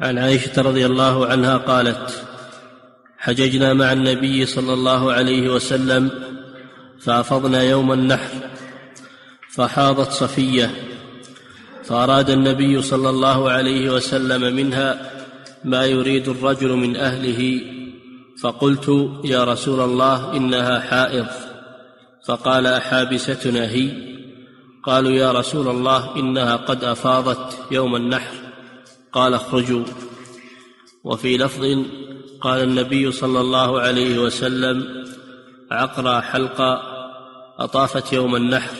عن عائشة رضي الله عنها قالت حججنا مع النبي صلى الله عليه وسلم فأفضنا يوم النحر فحاضت صفية فأراد النبي صلى الله عليه وسلم منها ما يريد الرجل من أهله فقلت يا رسول الله إنها حائض. فقال أحابستنا هي؟ قالوا يا رسول الله إنها قد أفاضت يوم النحر. قال اخرجوا. وفي لفظ قال النبي صلى الله عليه وسلم عقرى حلقا أطافت يوم النحر.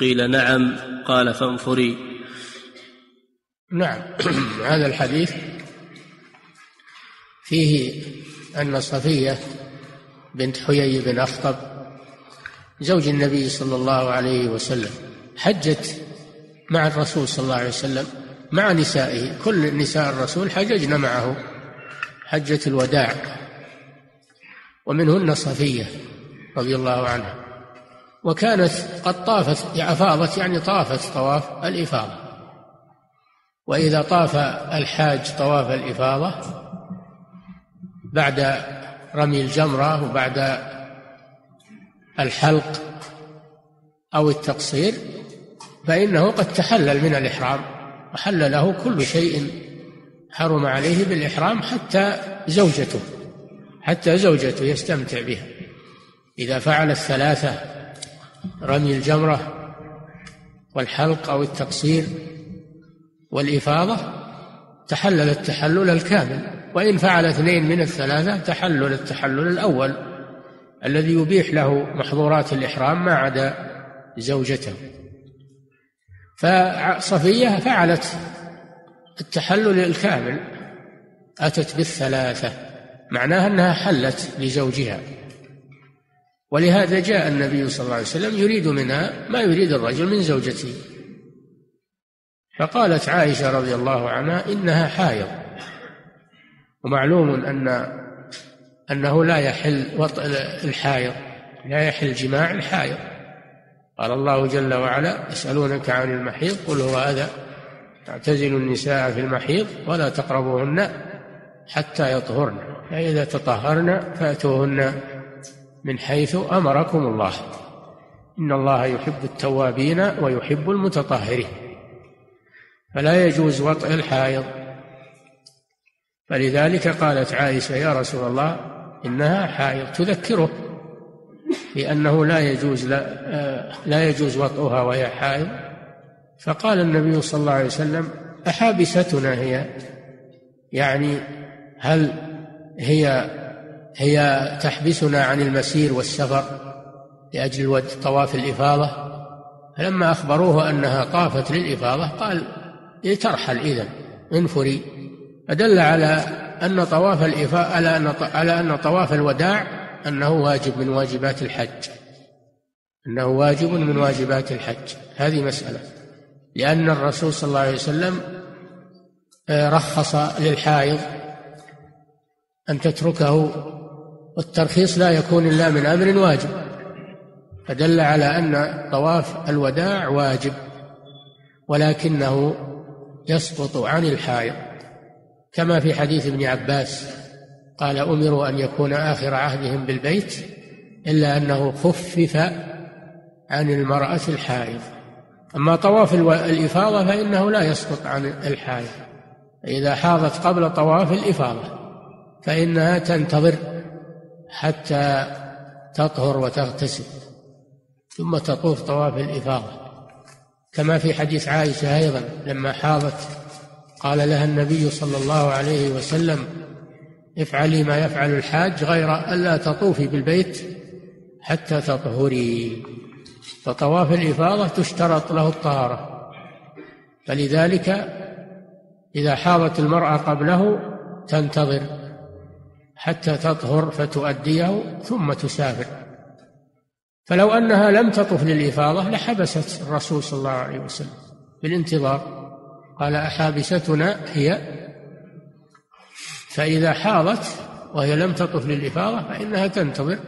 قيل نعم. قال فانفري. نعم. هذا الحديث فيه أن صفية بنت حيي بن أخطب زوج النبي صلى الله عليه وسلم حجت مع الرسول صلى الله عليه وسلم مع نسائه كل نساء الرسول حججن معه حجة الوداع ومنهن صفية رضي الله عنها. وكانت قد طافت أفاضت يعني طافت طواف الإفاضة. وإذا طاف الحاج طواف الإفاضة بعد رمي الجمرة وبعد الحلق أو التقصير فإنه قد تحلل من الإحرام. وحل له كل شيء حرم عليه بالإحرام حتى زوجته حتى زوجته يستمتع بها. إذا فعل الثلاثة رمي الجمرة والحلق أو التقصير والإفاضة تحلل التحلل الكامل. وإن فعل اثنين من الثلاثة تحلل التحلل الأول الذي يبيح له محظورات الإحرام ما عدا زوجته. فصفية فعلت التحلل الكامل أتت بالثلاثة معناها أنها حلت لزوجها. ولهذا جاء النبي صلى الله عليه وسلم يريد منها ما يريد الرجل من زوجته. فقالت عائشة رضي الله عنها إنها حائض. ومعلوم أن أنه لا يحل وطء الحائض لا يحل جماع الحائض. قال الله جل وعلا يسألونك عن المحيض قل هو أذى. اعتزلوا النساء في المحيض ولا تقربوهن حتى يطهرن. فإذا تطهرن فأتوهن من حيث أمركم الله. إن الله يحب التوابين ويحب المتطهرين. فلا يجوز وطئ الحائض. فلذلك قالت عائشة يا رسول الله إنها حائض تذكره. بأنه لا يجوز لا, لا يجوز وطئها وهي حائض. فقال النبي صلى الله عليه وسلم أحابستنا هي؟ يعني هل هي هي تحبسنا عن المسير والسفر لأجل طواف الإفاضة؟ فلما أخبروه أنها طافت للإفاضة قال ترحل إذن انفري. فدل على أن طواف الإفاء على أن على أن طواف الوداع أنه واجب من واجبات الحج. أنه واجب من واجبات الحج. هذه مسألة. لأن الرسول صلى الله عليه وسلم آه، رخص للحائض أن تتركه والترخيص لا يكون إلا من أمر واجب. فدل على أن طواف الوداع واجب ولكنه يسقط عن الحائض كما في حديث ابن عباس. قال أمروا أن يكون آخر عهدهم بالبيت إلا أنه خفف عن المرأة الحائض. أما طواف الإفاضة فإنه لا يسقط عن الحائض. إذا حاضت قبل طواف الإفاضة فإنها تنتظر حتى تطهر وتغتسل ثم تطوف طواف الإفاضة. كما في حديث عائشة أيضا لما حاضت قال لها النبي صلى الله عليه وسلم افعلي ما يفعل الحاج غير ألا تطوفي بالبيت حتى تطهري. فطواف الإفاضة تشترط له الطهارة. فلذلك إذا حاضت المرأة قبله تنتظر حتى تطهر فتؤديه ثم تسافر. فلو أنها لم تطف للإفاضة لحبست الرسول صلى الله عليه وسلم بالانتظار. قال أحابستنا هي فإذا حاضت وهي لم تطف للإفاضة فإنها تنتظر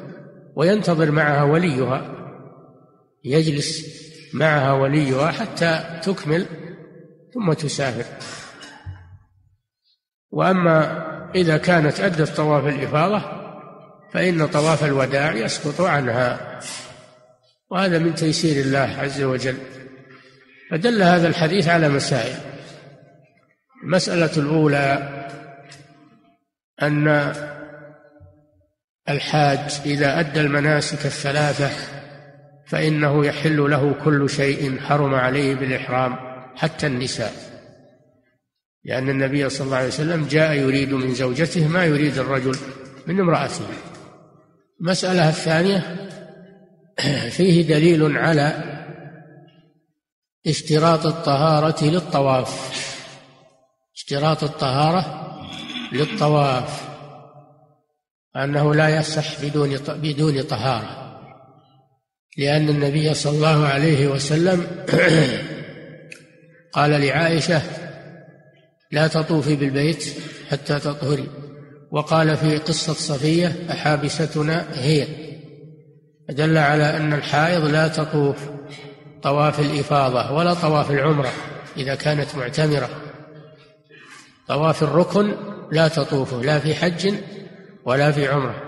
وينتظر معها وليها يجلس معها وليها حتى تكمل ثم تسافر. وأما إذا كانت أدت طواف الإفاضة فإن طواف الوداع يسقط عنها وهذا من تيسير الله عز وجل. فدل هذا الحديث على مسائل. المسألة الأولى أن الحاج إذا أدى المناسك الثلاثة فإنه يحل له كل شيء حرم عليه بالإحرام حتى النساء. لأن النبي صلى الله عليه وسلم جاء يريد من زوجته ما يريد الرجل من امرأته. المسألة الثانية فيه دليل على اشتراط الطهارة للطواف. اشتراط الطهارة للطواف أنه لا يصح بدون بدون طهارة لأن النبي صلى الله عليه وسلم قال لعائشة لا تطوفي بالبيت حتى تطهري. وقال في قصة صفية أحابستنا هي. دل على أن الحائض لا تطوف طواف الإفاضة ولا طواف العمرة إذا كانت معتمرة. طواف الركن لا تطوفه لا في حج ولا في عمرة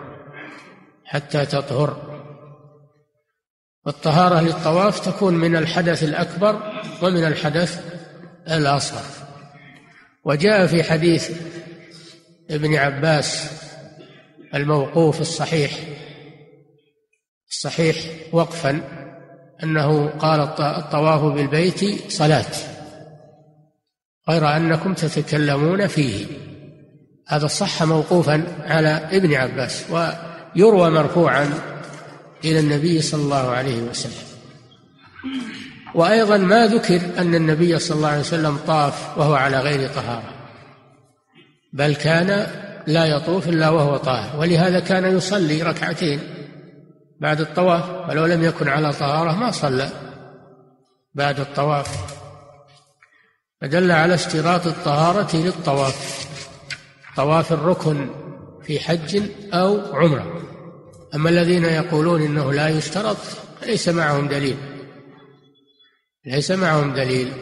حتى تطهر. والطهارة للطواف تكون من الحدث الأكبر ومن الحدث الأصغر. وجاء في حديث ابن عباس الموقوف الصحيح الصحيح وقفا أنه قال الطواف بالبيت صلاة غير أنكم تتكلمون فيه. هذا صح موقوفا على ابن عباس ويروى مرفوعا إلى النبي صلى الله عليه وسلم. وأيضا ما ذكر أن النبي صلى الله عليه وسلم طاف وهو على غير طهارة بل كان لا يطوف إلا وهو طاهر ولهذا كان يصلي ركعتين بعد الطواف ولو لم يكن على طهارة ما صلى بعد الطواف. فدل على اشتراط الطهارة للطواف. طواف الركن في حج أو عمرة. أما الذين يقولون إنه لا يشترط ليس معهم دليل. ليس معهم دليل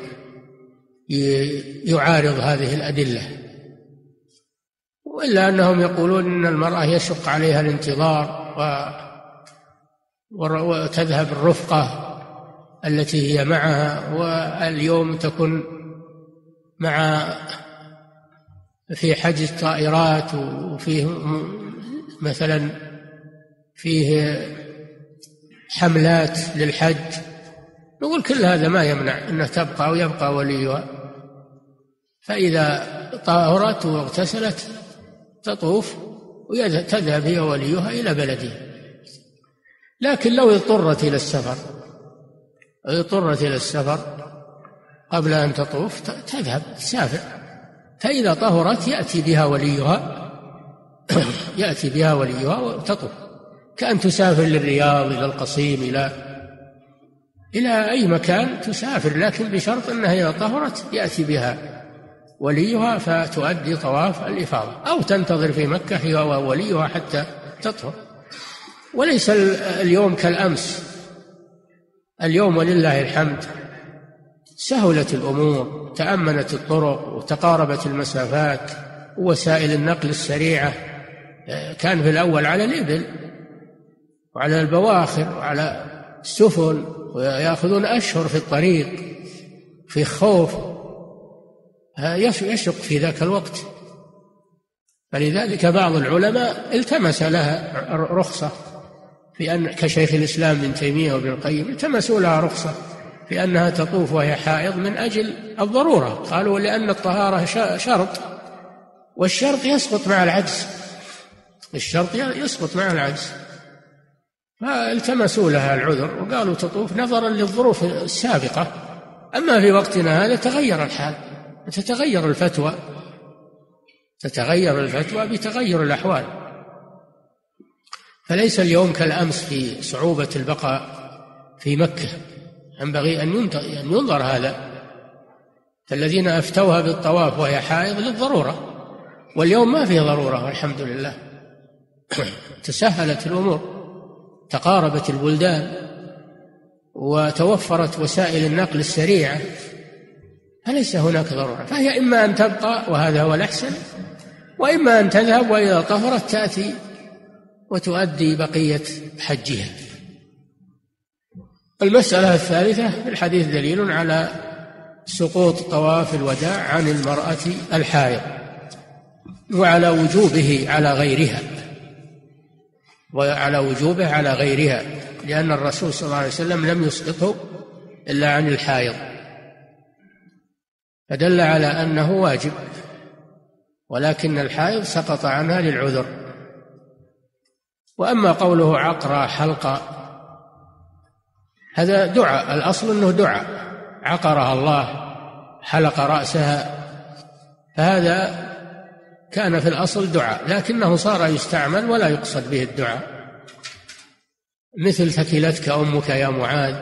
يعارض هذه الأدلة. وإلا أنهم يقولون إن المرأة يشق عليها الانتظار و وتذهب الرفقة التي هي معها واليوم تكون مع في حجز طائرات وفيه مثلا فيه حملات للحج. نقول كل هذا ما يمنع أنها تبقى ويبقى وليها. فإذا طهرت واغتسلت تطوف وتذهب هي وليها إلى بلدها لكن لو اضطرت إلى السفر اضطرت إلى السفر قبل أن تطوف تذهب تسافر. فإذا طهرت يأتي بها وليها يأتي بها وليها وتطوف كأن تسافر للرياض إلى القصيم إلى إلى أي مكان تسافر لكن بشرط أنها إذا طهرت يأتي بها وليها فتؤدي طواف الإفاضة. أو تنتظر في مكة هي ووليها حتى تطهر. وليس اليوم كالأمس. اليوم ولله الحمد. سهلت الأمور تأمنت الطرق وتقاربت المسافات ووسائل النقل السريعة كان في الأول على الإبل وعلى البواخر وعلى السفن ويأخذون أشهر في الطريق في خوف يشق في ذاك الوقت. فلذلك بعض العلماء التمس لها رخصة في أن كشيخ الإسلام ابن تيمية وابن القيم التمسوا لها رخصة. في أنها تطوف وهي حائض من أجل الضرورة. قالوا لأن الطهارة شرط والشرط يسقط مع العجز. الشرط يسقط مع العجز. فالتمسوا لها العذر وقالوا تطوف نظرا للظروف السابقة. أما في وقتنا هذا تغير الحال تتغير الفتوى تتغير الفتوى بتغير الأحوال. فليس اليوم كالأمس في صعوبة البقاء في مكة. ينبغي أن ينظر هذا. الذين أفتوها بالطواف وهي حائض للضرورة. واليوم ما في ضرورة والحمد لله. تسهلت الأمور. تقاربت البلدان. وتوفرت وسائل النقل السريعة. فليس هناك ضرورة؟ فهي إما أن تبقى وهذا هو الأحسن. وإما أن تذهب وإذا طهرت تأتي وتؤدي بقية حجها. المسألة الثالثة الحديث دليل على سقوط طواف الوداع عن المرأة الحائض وعلى وجوبه على غيرها. وعلى وجوبه على غيرها لأن الرسول صلى الله عليه وسلم لم يسقطه إلا عن الحائض. فدل على أنه واجب ولكن الحائض سقط عنها للعذر. وأما قوله عقرى حلقة هذا دعاء. الأصل أنه دعاء. عقرها الله حلق رأسها. فهذا كان في الأصل دعاء لكنه صار يستعمل ولا يقصد به الدعاء. مثل ثكلتك أمك يا معاذ.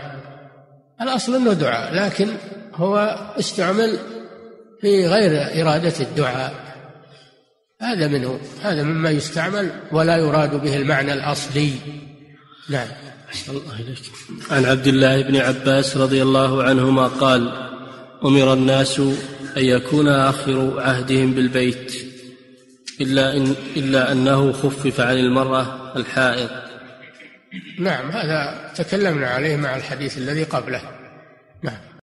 الأصل أنه دعاء لكن هو استعمل في غير إرادة الدعاء. هذا منه. هذا مما يستعمل ولا يراد به المعنى الأصلي. نعم الله إليك. عن عبد الله بن عباس رضي الله عنهما قال أمر الناس أن يكون آخر عهدهم بالبيت إلا إن إلا أنه خفف عن المرأة الحائض. نعم هذا تكلمنا عليه مع الحديث الذي قبله.